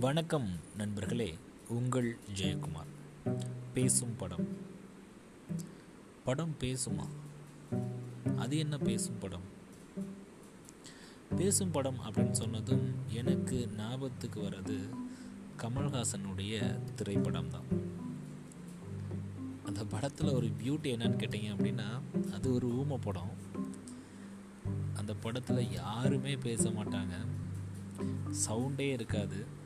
வணக்கம் நண்பர்களே உங்கள் ஜெயக்குமார். பேசும் படம். படம் பேசுமா? அது என்ன பேசும் படம்? பேசும் படம் அப்படின்னு சொன்னதும் எனக்கு ஞாபகத்துக்கு வர்றது கமல்ஹாசனுடைய திரைப்படம் தான் அந்த படத்தில் ஒரு பியூட்டி என்னன்னு கேட்டிங்க அப்படின்னா அது ஒரு ஊம படம். அந்த படத்தில் யாருமே பேச மாட்டாங்க. சவுண்டே இருக்காது.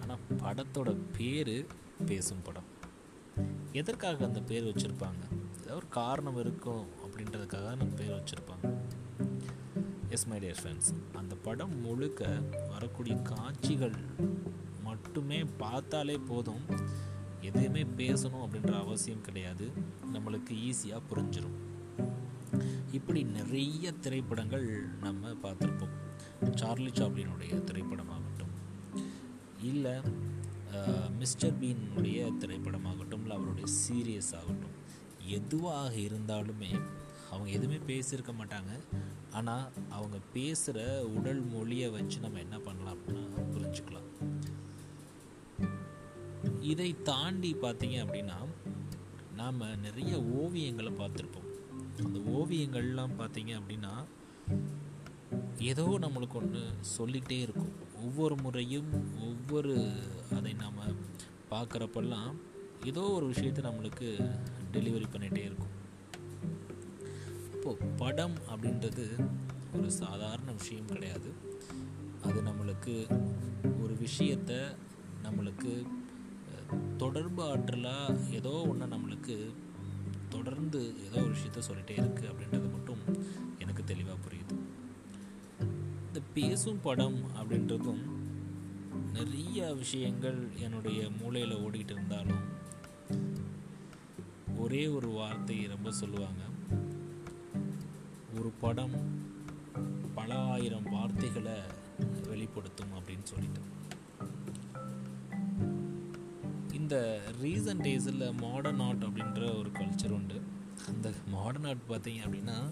ஆனால் படத்தோட பேர் பேசும் படம். எதற்காக அந்த பேர் வச்சுருப்பாங்க? ஏதாவது ஒரு காரணம் இருக்கும் அப்படின்றதுக்காக அந்த பேர் வச்சுருப்பாங்க. எஸ் மை டியர் ஃப்ரெண்ட்ஸ் அந்த படம் முழுக்க வரக்கூடிய காட்சிகள் மட்டுமே பார்த்தாலே போதும். எதையுமே பேசணும் அப்படின்ற அவசியம் கிடையாது. நம்மளுக்கு ஈஸியாக புரிஞ்சிடும் இப்படி நிறைய திரைப்படங்கள் நம்ம பார்த்துருப்போம். சார்லி சாப்ளினுடைய திரைப்படமாகட்டும் இல்லை மிஸ்டர் பீனுடைய திரைப்படமாகட்டும் இல்லை அவருடைய சீரியஸ் ஆகட்டும் எதுவாக இருந்தாலுமே அவங்க எதுவுமே பேசியிருக்க மாட்டாங்க. ஆனால் அவங்க பேசுகிற உடல் மொழியை வச்சு நம்ம என்ன பண்ணலாம் அப்படின்னா புரிஞ்சுக்கலாம். இதை தாண்டி பார்த்தீங்க அப்படின்னா நாம் நிறைய ஓவியங்களை பார்த்துருப்போம். அந்த ஓவியங்கள்லாம் பார்த்தீங்க அப்படின்னா ஏதோ நம்மளுக்கு ஒன்று சொல்லிக்கிட்டே இருக்கும். ஒவ்வொரு முறையும் ஒவ்வொரு அதை நாம் பார்க்குறப்பெல்லாம் ஏதோ ஒரு விஷயத்தை நம்மளுக்கு டெலிவரி பண்ணிகிட்டே இருக்கும். இப்போது படம் அப்படின்றது ஒரு சாதாரண விஷயம் கிடையாது. அது நம்மளுக்கு ஒரு விஷயத்தை நம்மளுக்கு தொடர்பு ஆற்றலாக ஏதோ ஒன்று நம்மளுக்கு தொடர்ந்து ஏதோ ஒரு விஷயத்த சொல்லிகிட்டே இருக்குது அப்படின்றது மட்டும் எனக்கு பேசும் படம் அப்படின்றதும் நிறைய விஷயங்கள் என்னுடைய மூளையில் ஓடிக்கிட்டு இருந்தாலும் ஒரே ஒரு வார்த்தை ரொம்ப சொல்லுவாங்க. ஒரு படம் பல ஆயிரம் வார்த்தைகளை வெளிப்படுத்தும் அப்படின்னு சொல்லிட்டு. இந்த ரீசன்ட் டேஸில் மாடர்ன் ஆர்ட் அப்படின்ற ஒரு கல்ச்சர் உண்டு. அந்த மாடர்ன் ஆர்ட் பார்த்தீங்க அப்படின்னா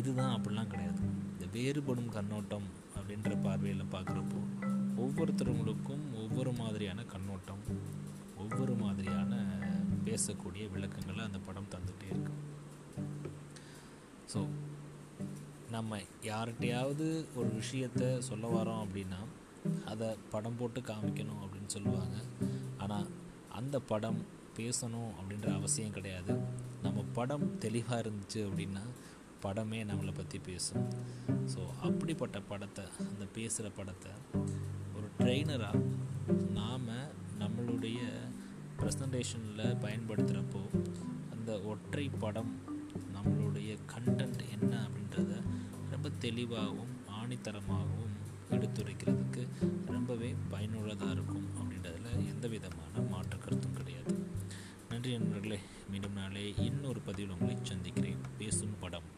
இதுதான் அப்படிலாம் கிடையாது. இந்த வேறுபடும் கண்ணோட்டம் அப்படின்ற பார்வையில் பார்க்குறப்போ ஒவ்வொருத்தருங்களுக்கும் ஒவ்வொரு மாதிரியான கண்ணோட்டம் ஒவ்வொரு மாதிரியான பேசக்கூடிய விளக்கங்களை அந்த படம் தந்துகிட்டே இருக்கு. ஸோ நம்ம யார்கிட்டையாவது ஒரு விஷயத்தை சொல்ல வரோம் அப்படின்னா அதை படம் போட்டு காமிக்கணும் அப்படின்னு சொல்லுவாங்க. ஆனால் அந்த படம் பேசணும் அப்படின்ற அவசியம் கிடையாது. நம்ம படம் தெளிவாக இருந்துச்சு அப்படின்னா படமே நம்மளை பற்றி பேசும். ஸோ அப்படிப்பட்ட படத்தை அந்த பேசுகிற படத்தை ஒரு ட்ரெயினராக நாம் நம்மளுடைய ப்ரெசன்டேஷனில் பயன்படுத்துகிறப்போ அந்த ஒற்றை படம் நம்மளுடைய கண்டென்ட் என்ன அப்படின்றத ரொம்ப தெளிவாகவும் ஆணித்தரமாகவும் எடுத்துரைக்கிறதுக்கு ரொம்பவே பயனுள்ளதாக இருக்கும் அப்படின்றதில் எந்த விதமான மாற்று கருத்தும் கிடையாது. நன்றி நண்பர்களே. மீண்டும் நாளே இன்னொரு பதிவில் உங்களை சந்திக்கிறேன். பேசும் படம்.